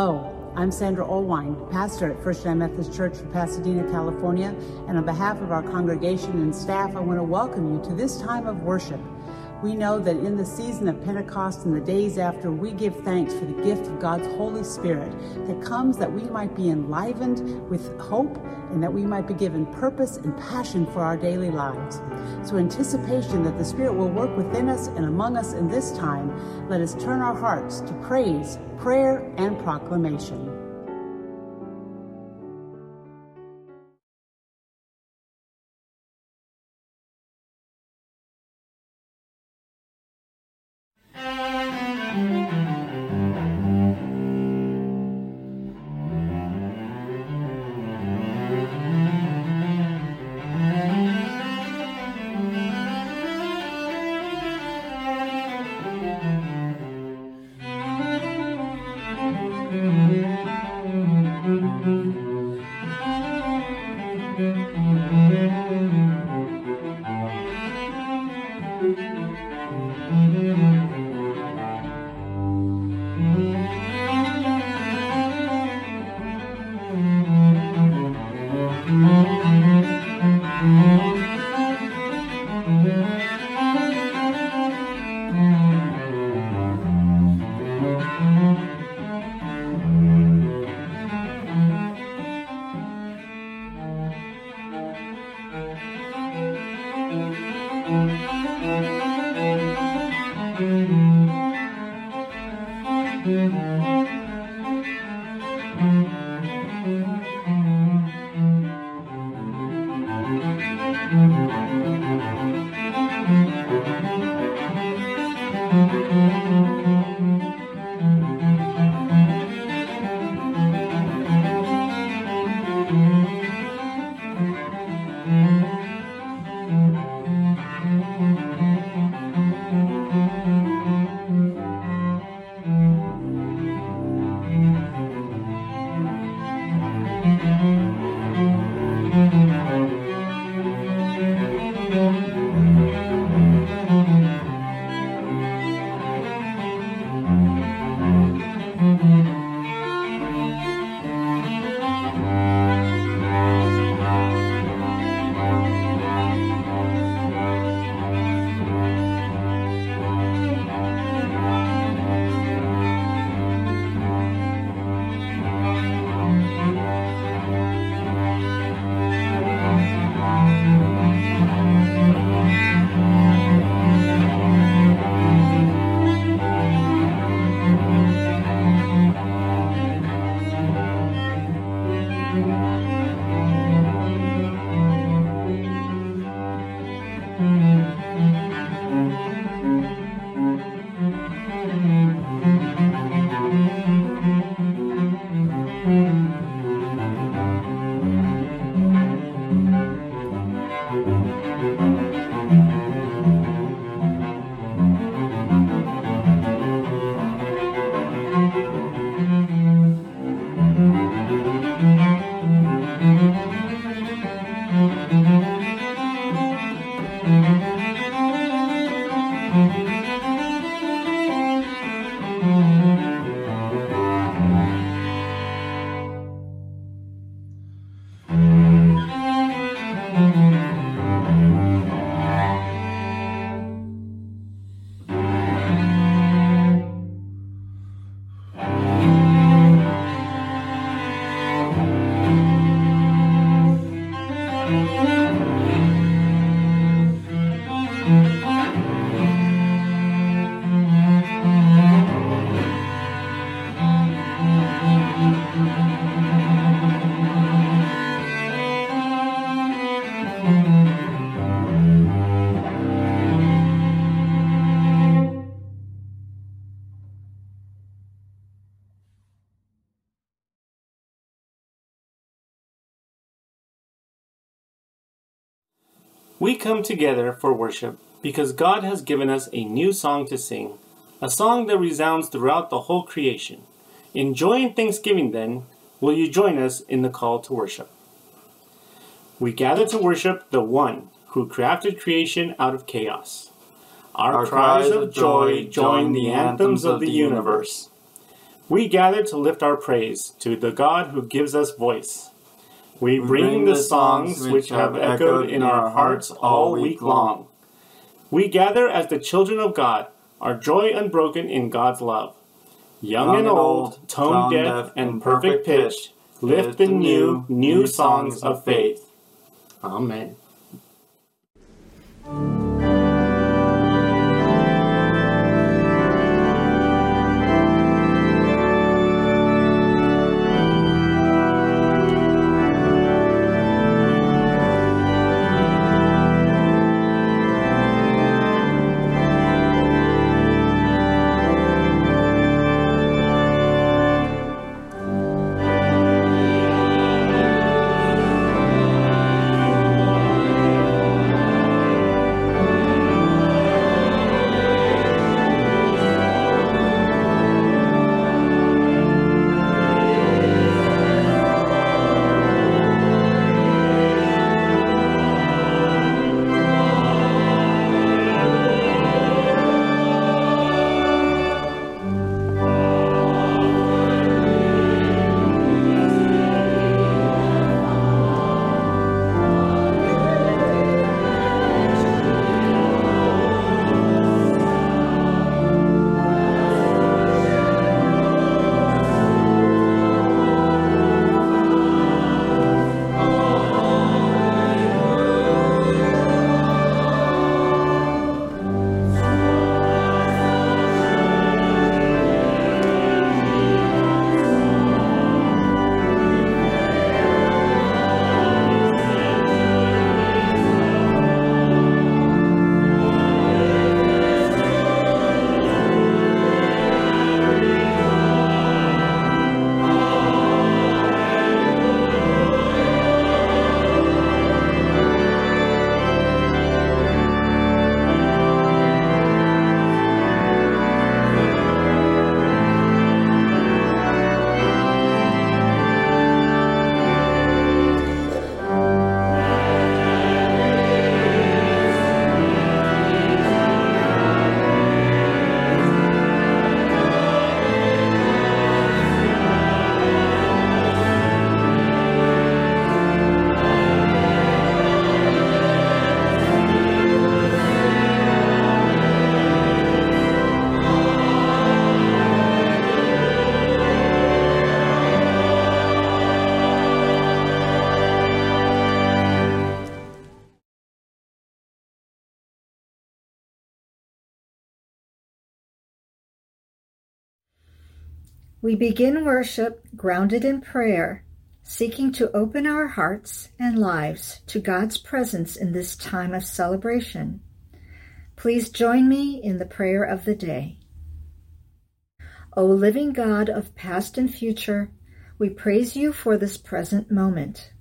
Hello, I'm Sandra Olewine, pastor at First United Methodist Church in Pasadena, California, and on behalf of our congregation and staff, I want to welcome you to this time of worship. We know that in the season of Pentecost and the days after, we give thanks for the gift of God's Holy Spirit that comes that we might be enlivened with hope and that we might be given purpose and passion for our daily lives. So, anticipation that the Spirit will work within us and among us in this time, let us turn our hearts to praise, prayer, and proclamation. We come together for worship because God has given us a new song to sing, a song that resounds throughout the whole creation. In joy and thanksgiving, then, will you join us in the call to worship? We gather to worship the one who crafted creation out of chaos. Our, cries of joy join the anthems of the universe. We gather to lift our praise to the God who gives us voice. We bring the songs which have echoed in our hearts all week long. We gather as the children of God, our joy unbroken in God's love. Young and old, tone deaf and perfect pitch, lift the new, new songs of faith. Amen. We begin worship grounded in prayer, seeking to open our hearts and lives to God's presence in this time of celebration. Please join me in the prayer of the day. O living God of past and future, we praise you for this present moment.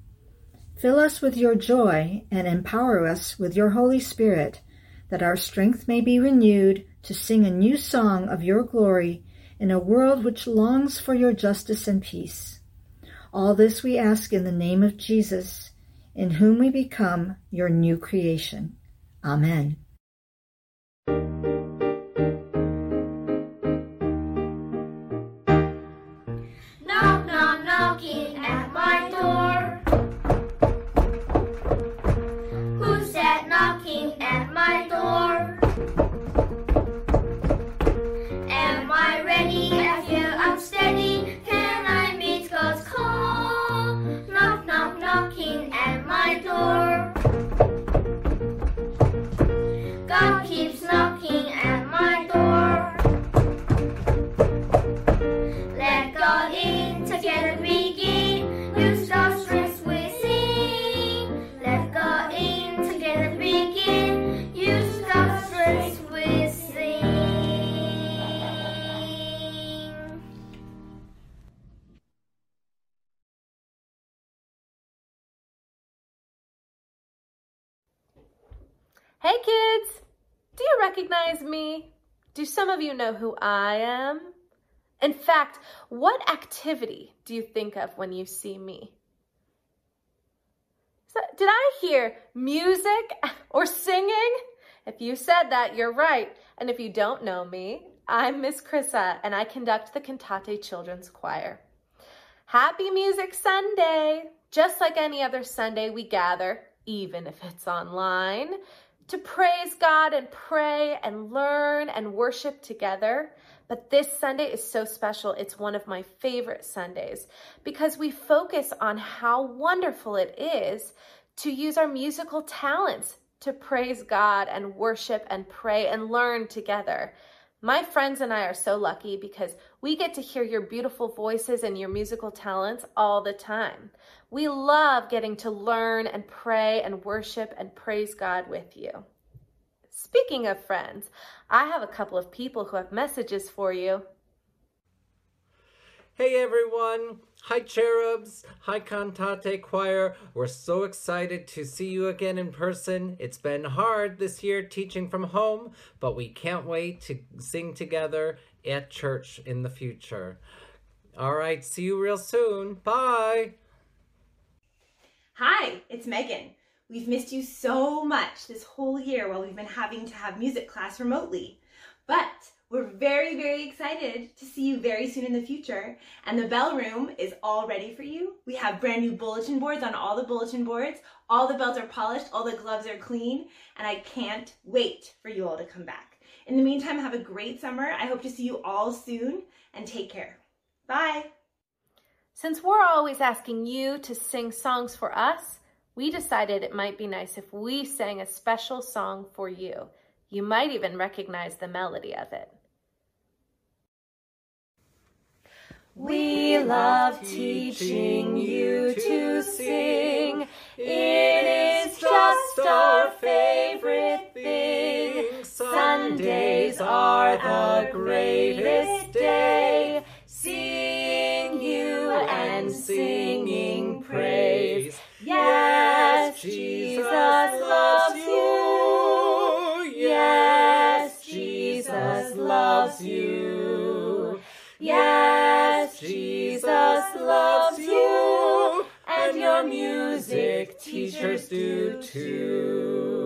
Fill us with your joy and empower us with your Holy Spirit, that our strength may be renewed to sing a new song of your glory in a world which longs for your justice and peace. All this we ask in the name of Jesus, in whom we become your new creation. Amen. Some of you know who I am? In fact, what activity do you think of when you see me? Did I hear music or singing? If you said that, you're right. And if you don't know me, I'm Miss Krissa, and I conduct the Cantate Children's Choir. Happy Music Sunday! Just like any other Sunday, we gather, even if it's online, to praise God and pray and learn and worship together. But this Sunday is so special. It's one of my favorite Sundays because we focus on how wonderful it is to use our musical talents to praise God and worship and pray and learn together. My friends and I are so lucky because we get to hear your beautiful voices and your musical talents all the time. We love getting to learn and pray and worship and praise God with you. Speaking of friends, I have a couple of people who have messages for you. Hey everyone! Hi Cherubs! Hi Cantate Choir! We're so excited to see you again in person. It's been hard this year teaching from home, but we can't wait to sing together at church in the future. All right, see you real soon. Bye! Hi, it's Megan. We've missed you so much this whole year while we've been having to have music class remotely. But we're very, very excited to see you very soon in the future. And the bell room is all ready for you. We have brand new bulletin boards on all the bulletin boards. All the bells are polished, all the gloves are clean, and I can't wait for you all to come back. In the meantime, have a great summer. I hope to see you all soon and take care. Bye. Since we're always asking you to sing songs for us, we decided it might be nice if we sang a special song for you. You might even recognize the melody of it. We love teaching you to sing. It is just our favorite thing. Sundays are the greatest day. Seeing you and singing praise. Yes, Jesus loves you. Yes, Jesus loves you. Yes, music teachers do too.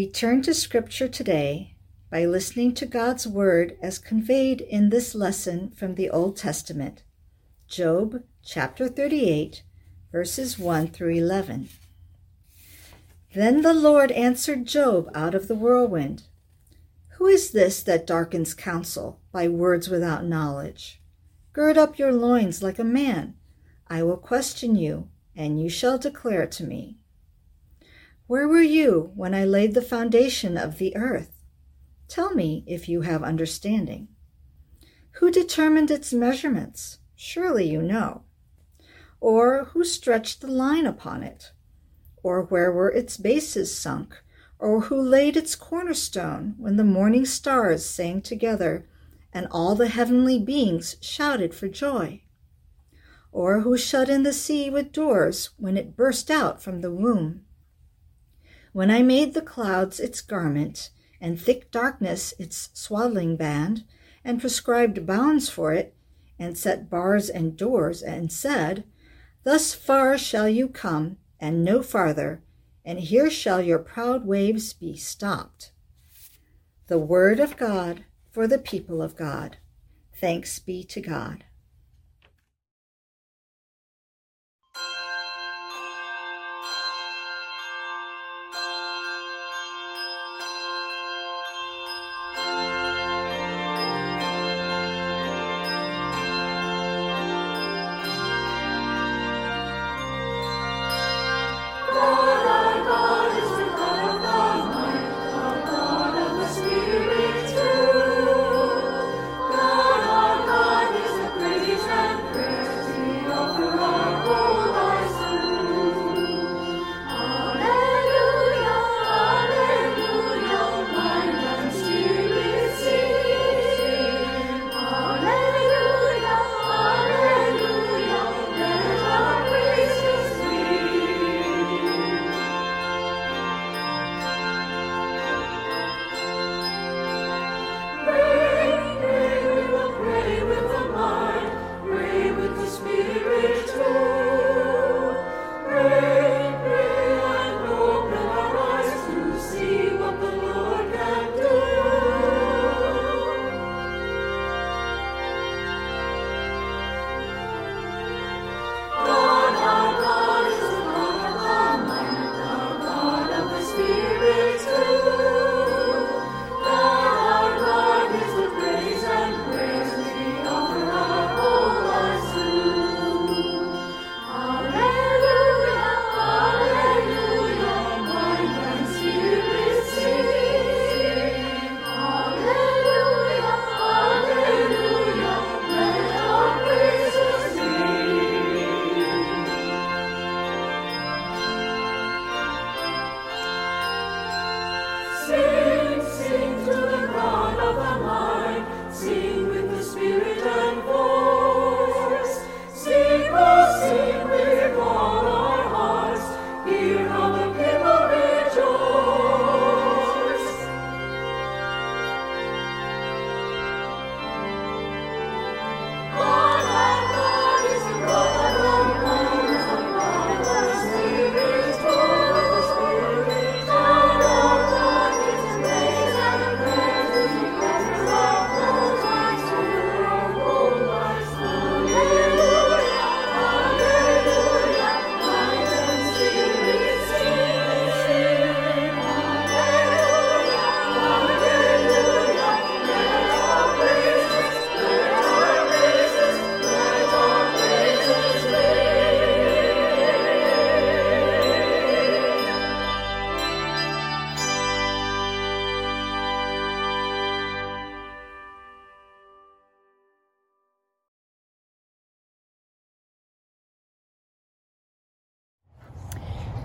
We turn to Scripture today by listening to God's Word as conveyed in this lesson from the Old Testament, Job chapter 38, verses 1 through 11. Then the Lord answered Job out of the whirlwind Who is this that darkens counsel by words without knowledge? Gird up your loins like a man. I will question you, and you shall declare to me. Where were you when I laid the foundation of the earth? Tell me if you have understanding. Who determined its measurements? Surely you know. Or who stretched the line upon it? Or where were its bases sunk? Or who laid its cornerstone when the morning stars sang together and all the heavenly beings shouted for joy? Or who shut in the sea with doors when it burst out from the womb? When I made the clouds its garment, and thick darkness its swaddling band, and prescribed bounds for it, and set bars and doors, and said, Thus far shall you come, and no farther, and here shall your proud waves be stopped. The word of God for the people of God. Thanks be to God.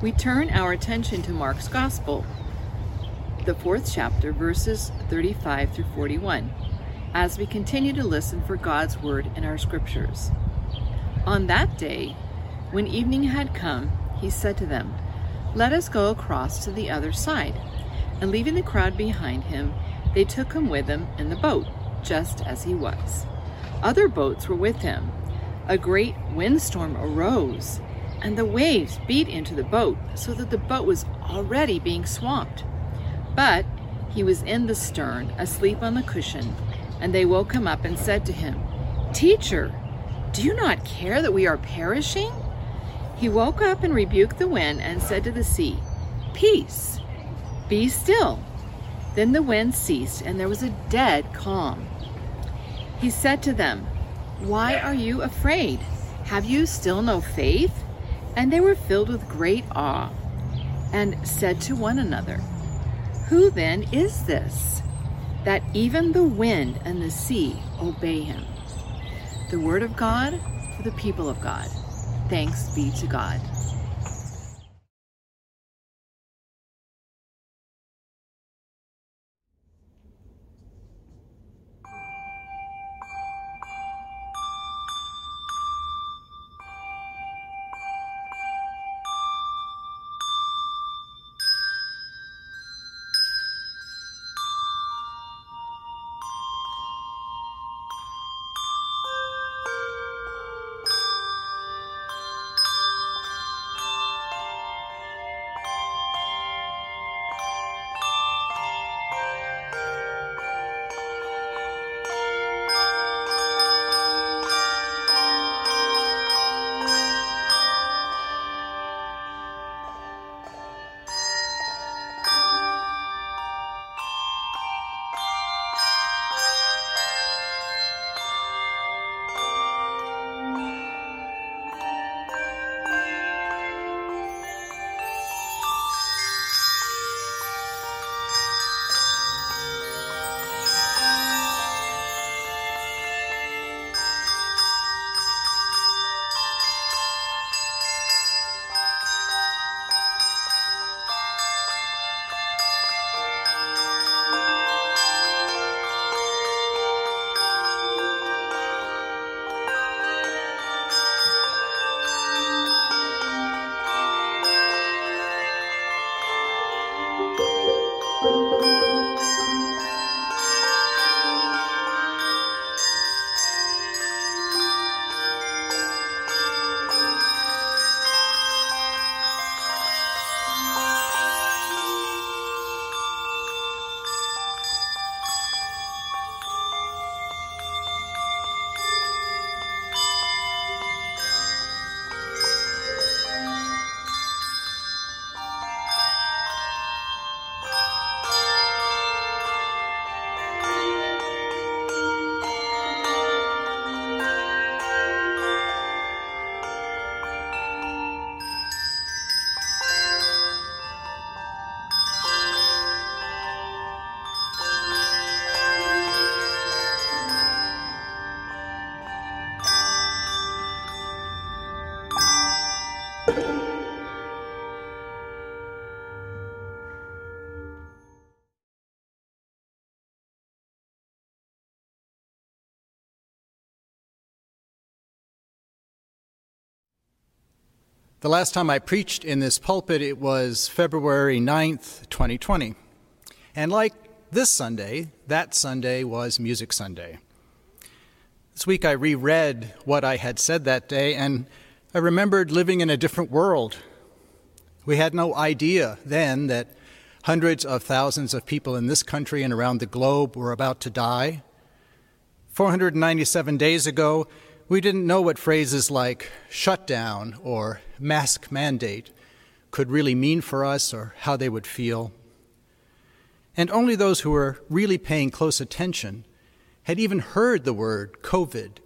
We turn our attention to Mark's Gospel, the fourth chapter, verses 35 through 41, as we continue to listen for God's word in our scriptures. On that day, when evening had come, he said to them, Let us go across to the other side. And leaving the crowd behind him, they took him with them in the boat, just as he was. Other boats were with him. A great windstorm arose, and the waves beat into the boat, so that the boat was already being swamped. But he was in the stern, asleep on the cushion, and they woke him up and said to him, Teacher, do you not care that we are perishing? He woke up and rebuked the wind and said to the sea, Peace, be still. Then the wind ceased, and there was a dead calm. He said to them, Why are you afraid? Have you still no faith? And they were filled with great awe, and said to one another, Who then is this, that even the wind and the sea obey him? The word of God for the people of God. Thanks be to God. The last time I preached in this pulpit, it was February 9th, 2020. And like this Sunday, that Sunday was Music Sunday. This week I reread what I had said that day, and I remembered living in a different world. We had no idea then that hundreds of thousands of people in this country and around the globe were about to die. 497 days ago, we didn't know what phrases like shutdown or mask mandate could really mean for us or how they would feel. And only those who were really paying close attention had even heard the word COVID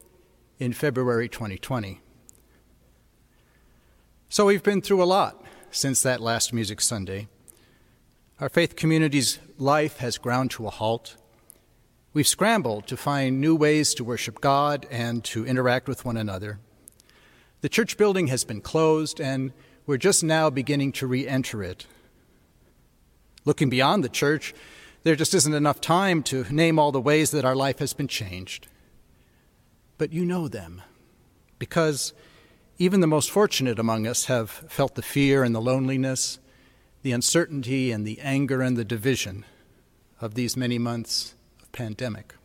in February 2020. So we've been through a lot since that last Music Sunday. Our faith community's life has ground to a halt. We've scrambled to find new ways to worship God and to interact with one another. The church building has been closed, and we're just now beginning to re enter it. Looking beyond the church, there just isn't enough time to name all the ways that our life has been changed. But you know them, because even the most fortunate among us have felt the fear and the loneliness, the uncertainty and the anger and the division of these many months pandemic.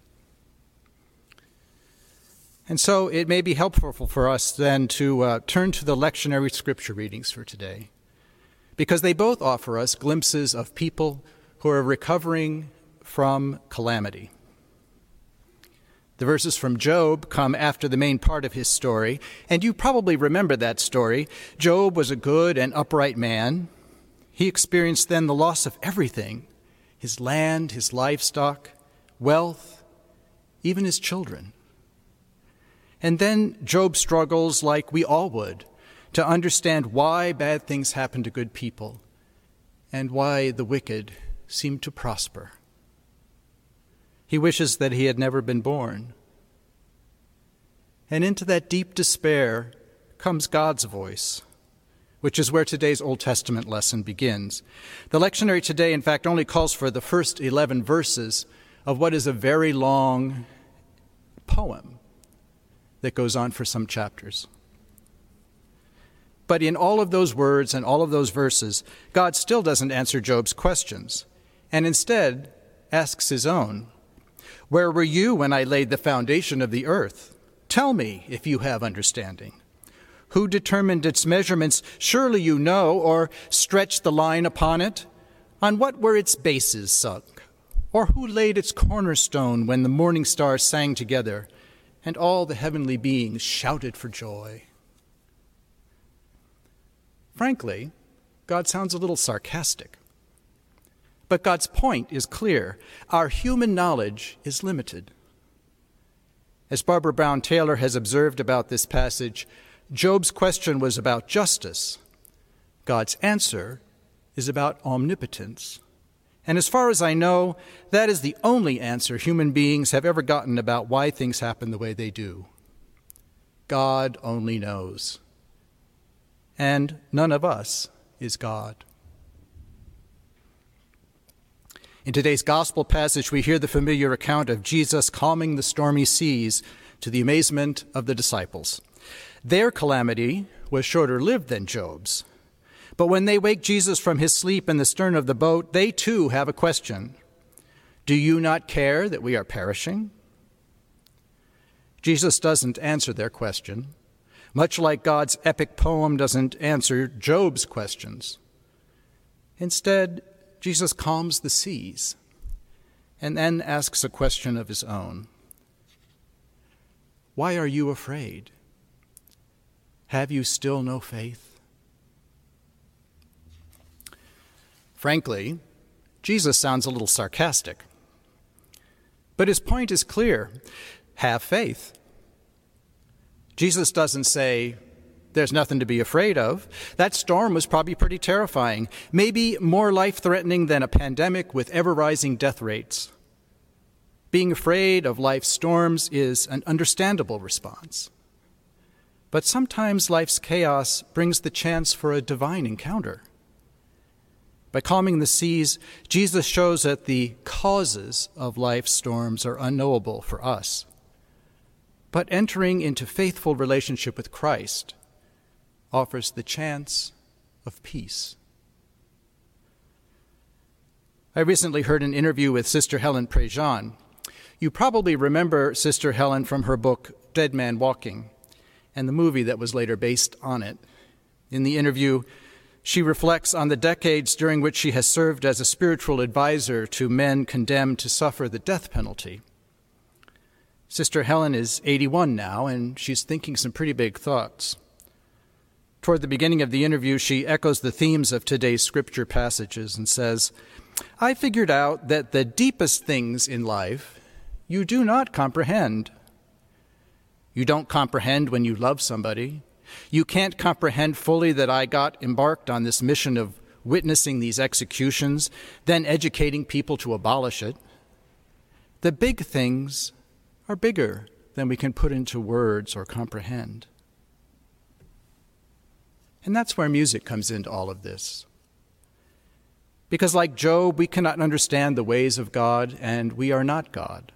And so it may be helpful for us then to uh, turn to the lectionary scripture readings for today, because they both offer us glimpses of people who are recovering from calamity. The verses from Job come after the main part of his story, and you probably remember that story. Job was a good and upright man. He experienced then the loss of everything his land, his livestock, wealth, even his children. And then Job struggles like we all would to understand why bad things happen to good people and why the wicked seem to prosper. He wishes that he had never been born. And into that deep despair comes God's voice, which is where today's Old Testament lesson begins. The lectionary today, in fact, only calls for the first 11 verses of what is a very long poem that goes on for some chapters. But in all of those words and all of those verses, God still doesn't answer Job's questions, and instead asks his own Where were you when I laid the foundation of the earth? Tell me if you have understanding. Who determined its measurements? Surely you know, or stretched the line upon it? On what were its bases sunk? Or who laid its cornerstone when the morning stars sang together? and all the heavenly beings shouted for joy. Frankly, God sounds a little sarcastic. But God's point is clear our human knowledge is limited. As Barbara Brown Taylor has observed about this passage, Job's question was about justice. God's answer is about omnipotence. And as far as I know, that is the only answer human beings have ever gotten about why things happen the way they do. God only knows. And none of us is God. In today's gospel passage, we hear the familiar account of Jesus calming the stormy seas to the amazement of the disciples. Their calamity was shorter lived than Job's. But when they wake Jesus from his sleep in the stern of the boat, they too have a question Do you not care that we are perishing? Jesus doesn't answer their question, much like God's epic poem doesn't answer Job's questions. Instead, Jesus calms the seas and then asks a question of his own Why are you afraid? Have you still no faith? Frankly, Jesus sounds a little sarcastic. But his point is clear have faith. Jesus doesn't say, there's nothing to be afraid of. That storm was probably pretty terrifying, maybe more life threatening than a pandemic with ever rising death rates. Being afraid of life's storms is an understandable response. But sometimes life's chaos brings the chance for a divine encounter. By calming the seas, Jesus shows that the causes of life's storms are unknowable for us. But entering into faithful relationship with Christ offers the chance of peace. I recently heard an interview with Sister Helen Prejean. You probably remember Sister Helen from her book Dead Man Walking and the movie that was later based on it. In the interview, she reflects on the decades during which she has served as a spiritual advisor to men condemned to suffer the death penalty. Sister Helen is 81 now, and she's thinking some pretty big thoughts. Toward the beginning of the interview, she echoes the themes of today's scripture passages and says, I figured out that the deepest things in life you do not comprehend. You don't comprehend when you love somebody. You can't comprehend fully that I got embarked on this mission of witnessing these executions, then educating people to abolish it. The big things are bigger than we can put into words or comprehend. And that's where music comes into all of this. Because, like Job, we cannot understand the ways of God, and we are not God.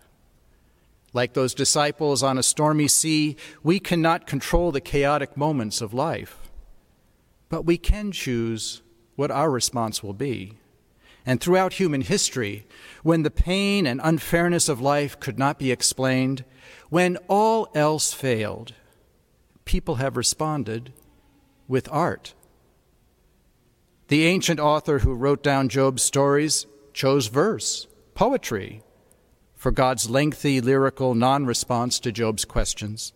Like those disciples on a stormy sea, we cannot control the chaotic moments of life, but we can choose what our response will be. And throughout human history, when the pain and unfairness of life could not be explained, when all else failed, people have responded with art. The ancient author who wrote down Job's stories chose verse, poetry, for God's lengthy lyrical non response to Job's questions.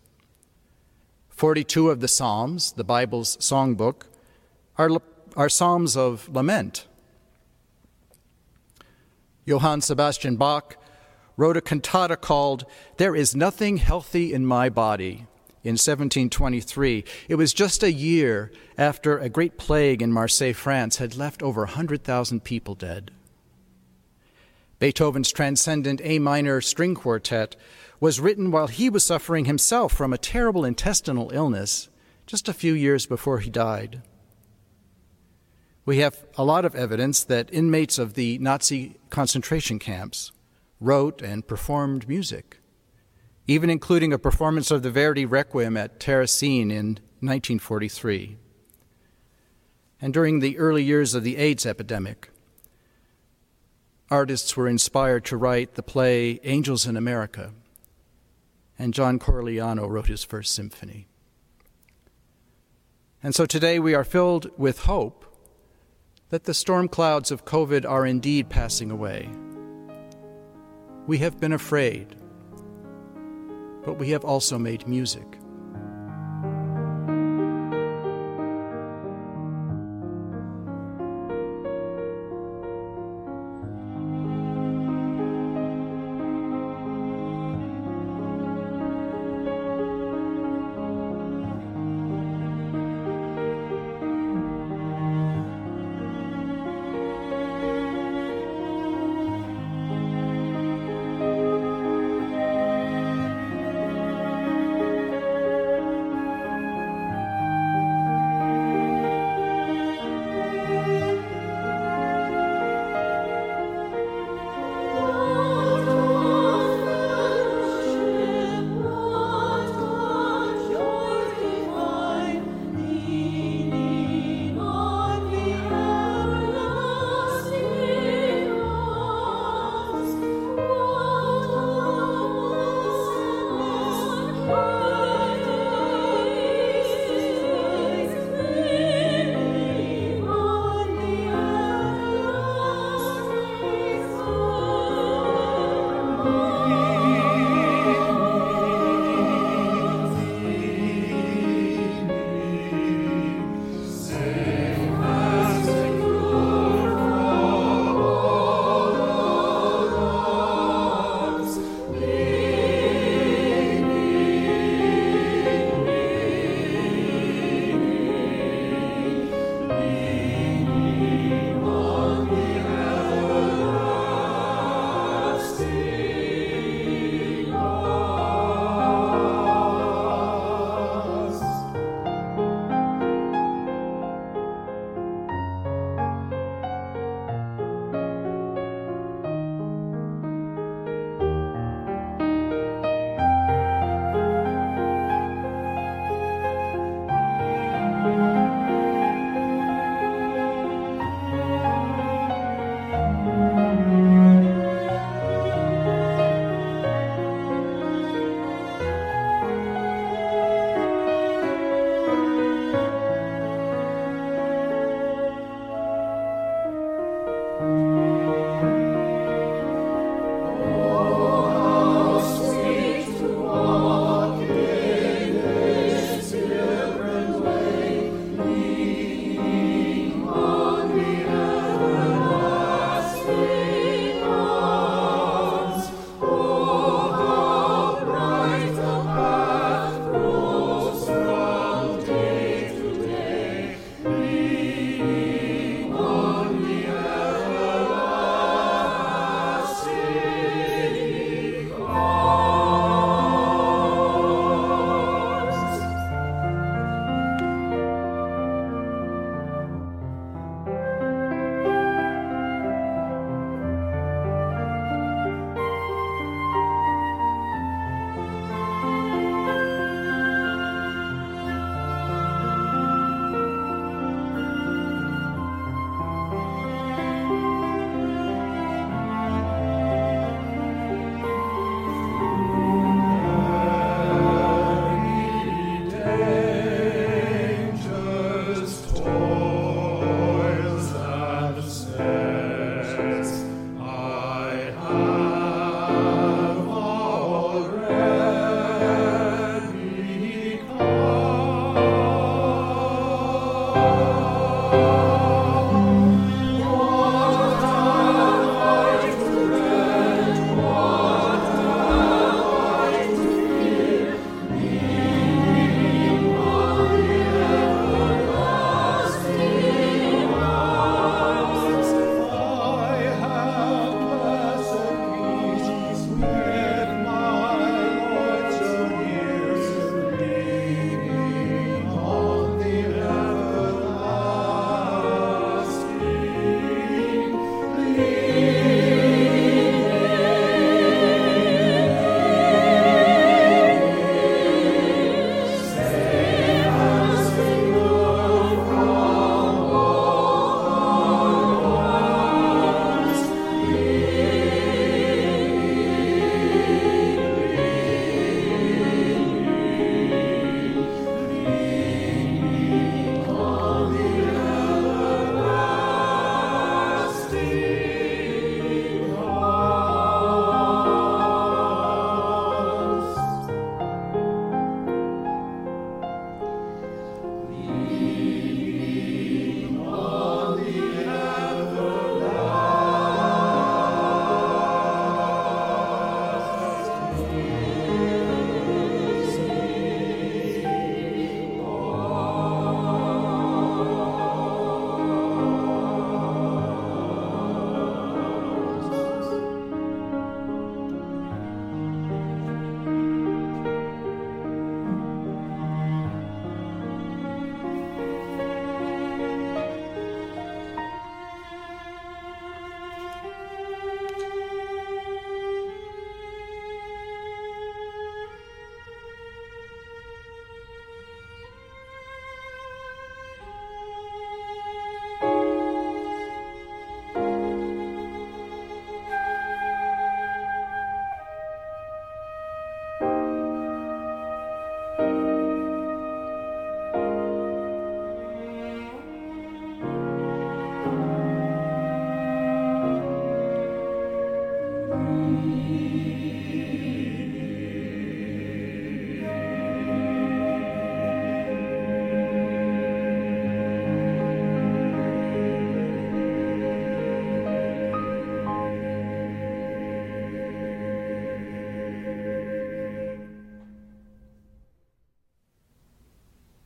42 of the Psalms, the Bible's songbook, are, are psalms of lament. Johann Sebastian Bach wrote a cantata called There Is Nothing Healthy in My Body in 1723. It was just a year after a great plague in Marseille, France, had left over 100,000 people dead. Beethoven's transcendent A minor string quartet was written while he was suffering himself from a terrible intestinal illness just a few years before he died. We have a lot of evidence that inmates of the Nazi concentration camps wrote and performed music, even including a performance of the Verdi Requiem at Terezin in 1943. And during the early years of the AIDS epidemic, artists were inspired to write the play Angels in America, and John Corigliano wrote his first symphony. And so today we are filled with hope that the storm clouds of COVID are indeed passing away. We have been afraid, but we have also made music.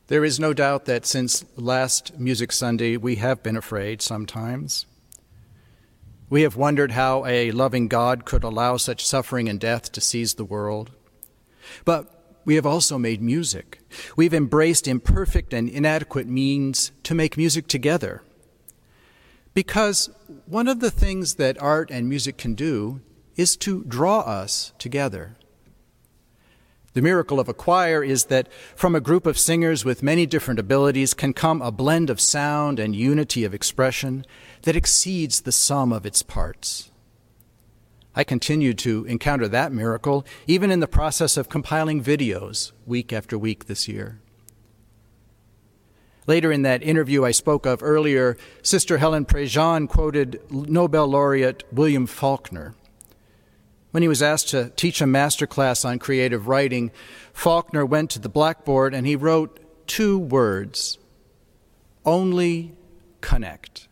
There is no doubt that since last Music Sunday, we have been afraid sometimes. We have wondered how a loving God could allow such suffering and death to seize the world. But we have also made music. We've embraced imperfect and inadequate means to make music together. Because one of the things that art and music can do is to draw us together. The miracle of a choir is that from a group of singers with many different abilities can come a blend of sound and unity of expression that exceeds the sum of its parts. I continue to encounter that miracle even in the process of compiling videos week after week this year. Later in that interview I spoke of earlier, Sister Helen Prejean quoted Nobel laureate William Faulkner. When he was asked to teach a master class on creative writing, Faulkner went to the blackboard and he wrote two words only connect.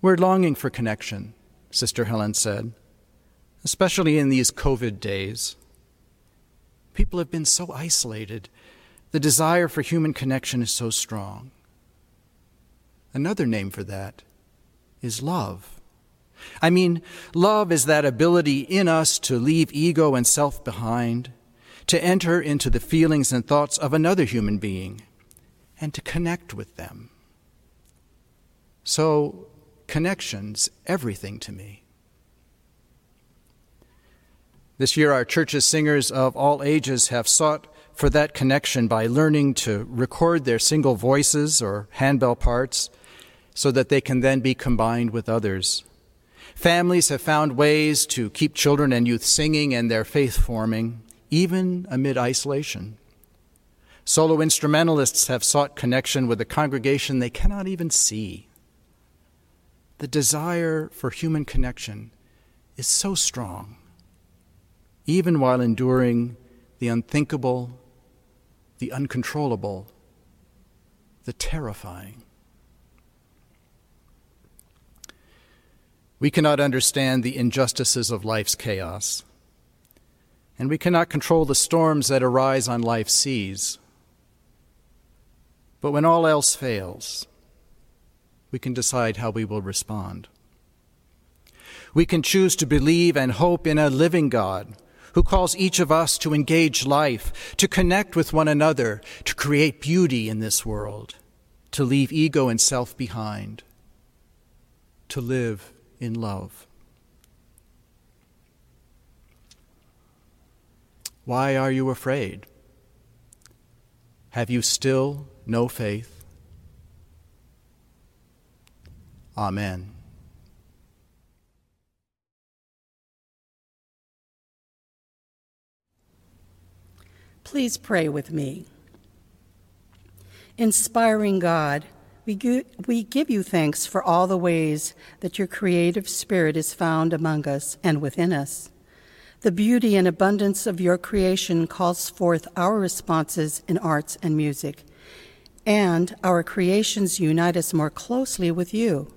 We're longing for connection, Sister Helen said, especially in these COVID days. People have been so isolated. The desire for human connection is so strong. Another name for that is love. I mean, love is that ability in us to leave ego and self behind, to enter into the feelings and thoughts of another human being, and to connect with them. So, connection's everything to me. This year, our church's singers of all ages have sought for that connection by learning to record their single voices or handbell parts so that they can then be combined with others. Families have found ways to keep children and youth singing and their faith forming, even amid isolation. Solo instrumentalists have sought connection with a congregation they cannot even see. The desire for human connection is so strong, even while enduring the unthinkable the uncontrollable, the terrifying. We cannot understand the injustices of life's chaos, and we cannot control the storms that arise on life's seas. But when all else fails, we can decide how we will respond. We can choose to believe and hope in a living God who calls each of us to engage life, to connect with one another, to create beauty in this world, to leave ego and self behind, to live in love. Why are you afraid? Have you still no faith? Amen. Please pray with me. Inspiring God, we, we give you thanks for all the ways that your creative spirit is found among us and within us. The beauty and abundance of your creation calls forth our responses in arts and music, and our creations unite us more closely with you.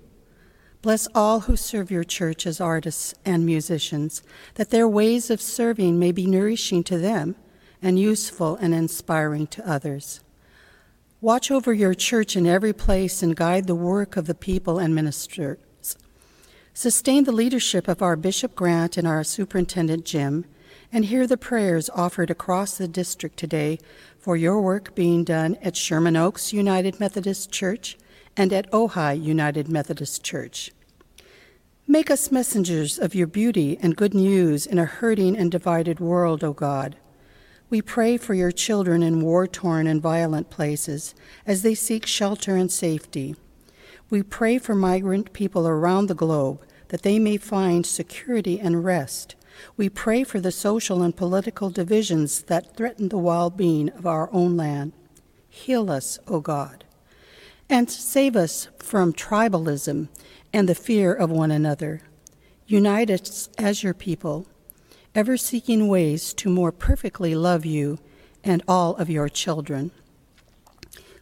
Bless all who serve your church as artists and musicians, that their ways of serving may be nourishing to them and useful and inspiring to others. Watch over your church in every place and guide the work of the people and ministers. Sustain the leadership of our Bishop Grant and our Superintendent Jim, and hear the prayers offered across the district today for your work being done at Sherman Oaks United Methodist Church and at Ojai United Methodist Church. Make us messengers of your beauty and good news in a hurting and divided world, O God. We pray for your children in war torn and violent places as they seek shelter and safety. We pray for migrant people around the globe that they may find security and rest. We pray for the social and political divisions that threaten the well being of our own land. Heal us, O God, and save us from tribalism and the fear of one another. Unite us as your people ever seeking ways to more perfectly love you and all of your children.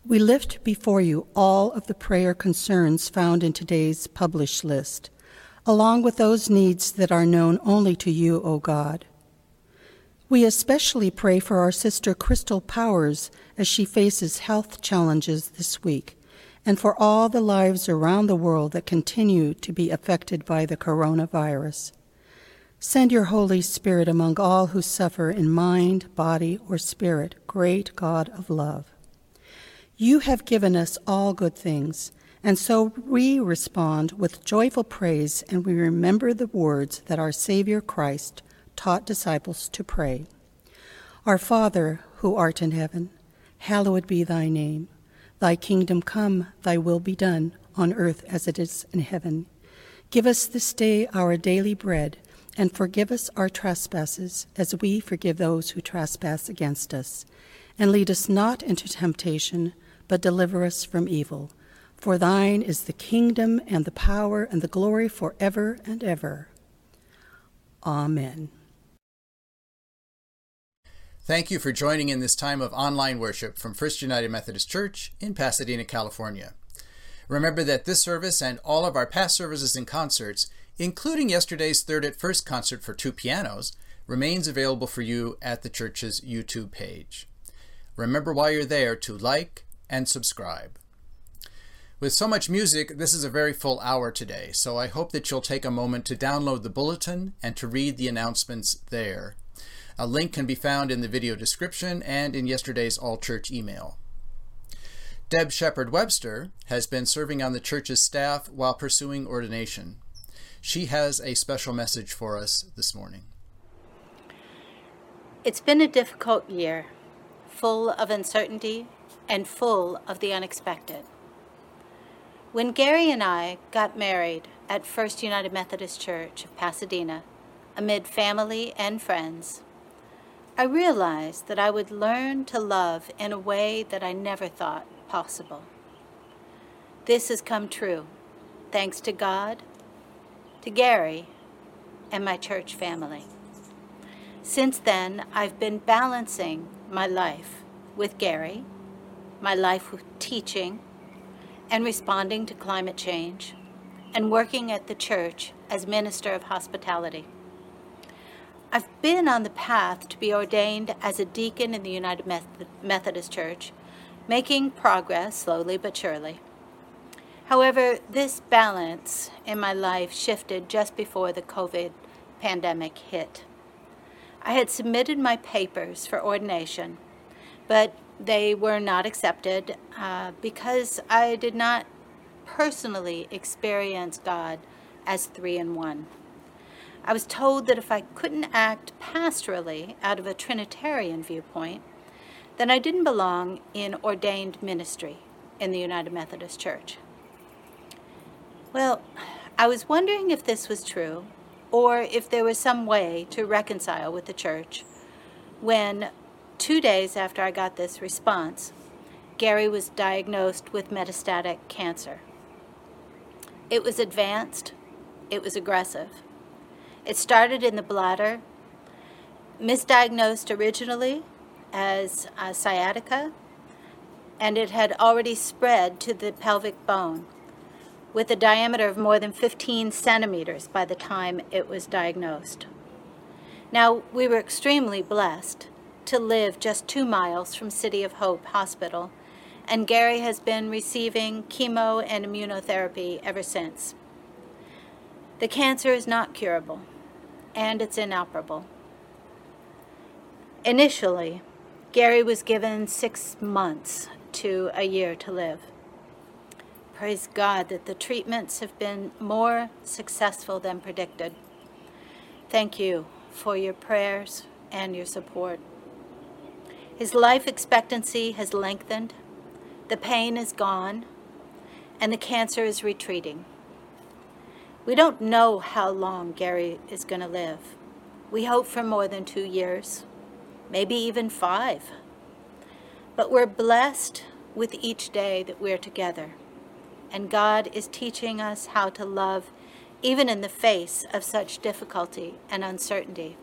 We lift before you all of the prayer concerns found in today's published list, along with those needs that are known only to you, O God. We especially pray for our sister Crystal Powers as she faces health challenges this week, and for all the lives around the world that continue to be affected by the coronavirus. Send your Holy Spirit among all who suffer in mind, body, or spirit, great God of love. You have given us all good things, and so we respond with joyful praise and we remember the words that our Savior Christ taught disciples to pray. Our Father, who art in heaven, hallowed be thy name. Thy kingdom come, thy will be done, on earth as it is in heaven. Give us this day our daily bread, and forgive us our trespasses, as we forgive those who trespass against us. And lead us not into temptation, but deliver us from evil. For thine is the kingdom, and the power, and the glory forever and ever. Amen. Thank you for joining in this time of online worship from First United Methodist Church in Pasadena, California. Remember that this service and all of our past services and concerts, including yesterday's Third at First concert for two pianos, remains available for you at the church's YouTube page. Remember while you're there to like and subscribe. With so much music, this is a very full hour today, so I hope that you'll take a moment to download the bulletin and to read the announcements there. A link can be found in the video description and in yesterday's All Church email. Deb Shepard Webster has been serving on the church's staff while pursuing ordination. She has a special message for us this morning. It's been a difficult year, full of uncertainty and full of the unexpected. When Gary and I got married at First United Methodist Church of Pasadena, amid family and friends, I realized that I would learn to love in a way that I never thought possible. This has come true, thanks to God, to Gary, and my church family. Since then, I've been balancing my life with Gary, my life with teaching, and responding to climate change, and working at the church as minister of hospitality. I've been on the path to be ordained as a deacon in the United Methodist Church, making progress slowly but surely. However, this balance in my life shifted just before the COVID pandemic hit. I had submitted my papers for ordination, but they were not accepted uh, because I did not personally experience God as three in one. I was told that if I couldn't act pastorally out of a Trinitarian viewpoint, then I didn't belong in ordained ministry in the United Methodist Church. Well, I was wondering if this was true or if there was some way to reconcile with the church when, two days after I got this response, Gary was diagnosed with metastatic cancer. It was advanced, it was aggressive. It started in the bladder, misdiagnosed originally as uh, sciatica, and it had already spread to the pelvic bone with a diameter of more than 15 centimeters by the time it was diagnosed. Now, we were extremely blessed to live just two miles from City of Hope Hospital, and Gary has been receiving chemo and immunotherapy ever since. The cancer is not curable and it's inoperable. Initially, Gary was given six months to a year to live. Praise God that the treatments have been more successful than predicted. Thank you for your prayers and your support. His life expectancy has lengthened, the pain is gone, and the cancer is retreating. We don't know how long Gary is going to live. We hope for more than two years, maybe even five. But we're blessed with each day that we're together. And God is teaching us how to love even in the face of such difficulty and uncertainty.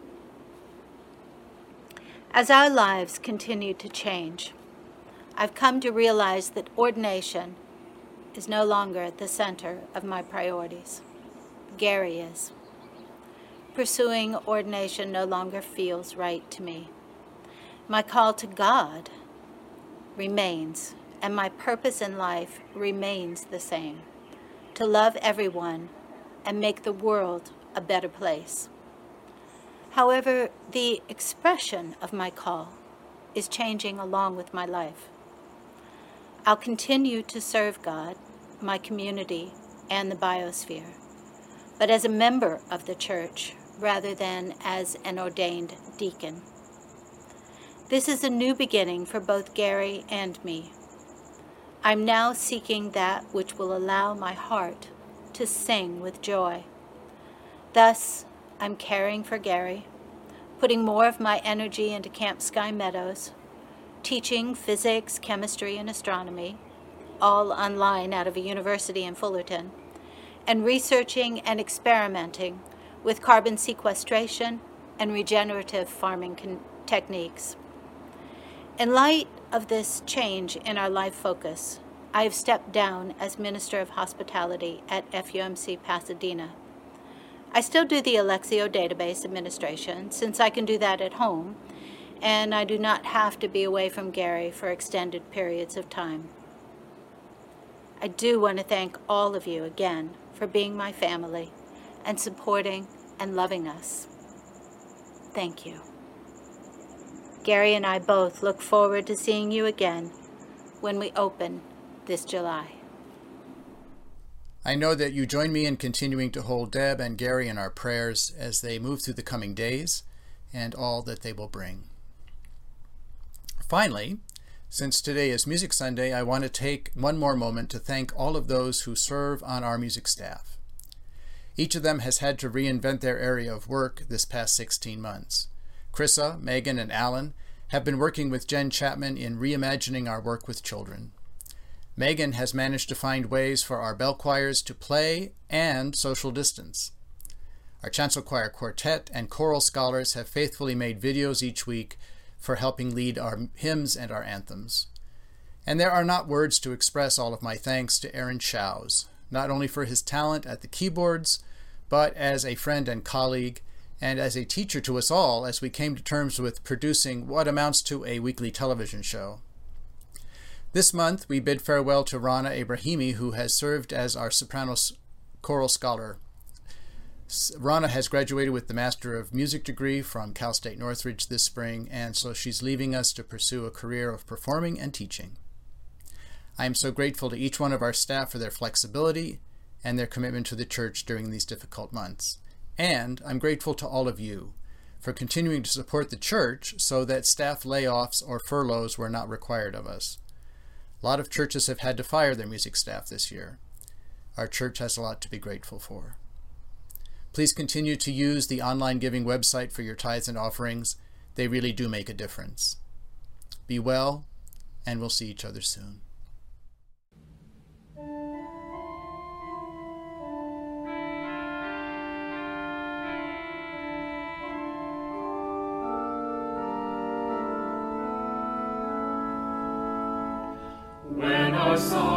As our lives continue to change, I've come to realize that ordination is no longer at the center of my priorities. Gary is. pursuing ordination no longer feels right to me. My call to God remains, and my purpose in life remains the same to love everyone and make the world a better place. However, the expression of my call is changing along with my life. I'll continue to serve God, my community, and the biosphere, but as a member of the church rather than as an ordained deacon. This is a new beginning for both Gary and me. I'm now seeking that which will allow my heart to sing with joy. Thus, I'm caring for Gary, putting more of my energy into Camp Sky Meadows, teaching physics, chemistry, and astronomy, all online out of a university in Fullerton, and researching and experimenting with carbon sequestration and regenerative farming con- techniques. In light of this change in our life focus, I have stepped down as Minister of Hospitality at FUMC Pasadena. I still do the Elexio database administration since I can do that at home, and I do not have to be away from Gary for extended periods of time. I do want to thank all of you again for being my family and supporting and loving us. Thank you. Gary and I both look forward to seeing you again when we open this July. I know that you join me in continuing to hold Deb and Gary in our prayers as they move through the coming days and all that they will bring. Finally, since today is Music Sunday, I want to take one more moment to thank all of those who serve on our music staff. Each of them has had to reinvent their area of work this past 16 months. Chrissa, Megan, and Alan have been working with Jen Chapman in reimagining our work with children. Megan has managed to find ways for our bell choirs to play and social distance. Our chancel choir quartet and choral scholars have faithfully made videos each week for helping lead our hymns and our anthems. And there are not words to express all of my thanks to Aaron Shows, not only for his talent at the keyboards, but as a friend and colleague, and as a teacher to us all as we came to terms with producing what amounts to a weekly television show. This month, we bid farewell to Rana Ibrahimi, who has served as our soprano choral scholar. Rana has graduated with the Master of Music degree from Cal State Northridge this spring, and so she's leaving us to pursue a career of performing and teaching. I am so grateful to each one of our staff for their flexibility and their commitment to the church during these difficult months. And I'm grateful to all of you for continuing to support the church so that staff layoffs or furloughs were not required of us. A lot of churches have had to fire their music staff this year. Our church has a lot to be grateful for. Please continue to use the online giving website for your tithes and offerings. They really do make a difference. Be well, and we'll see each other soon. Song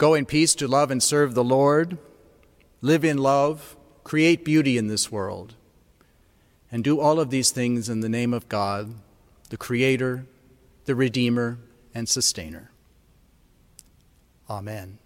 Go in peace to love and serve the Lord, live in love, create beauty in this world, and do all of these things in the name of God, the Creator, the Redeemer, and Sustainer. Amen.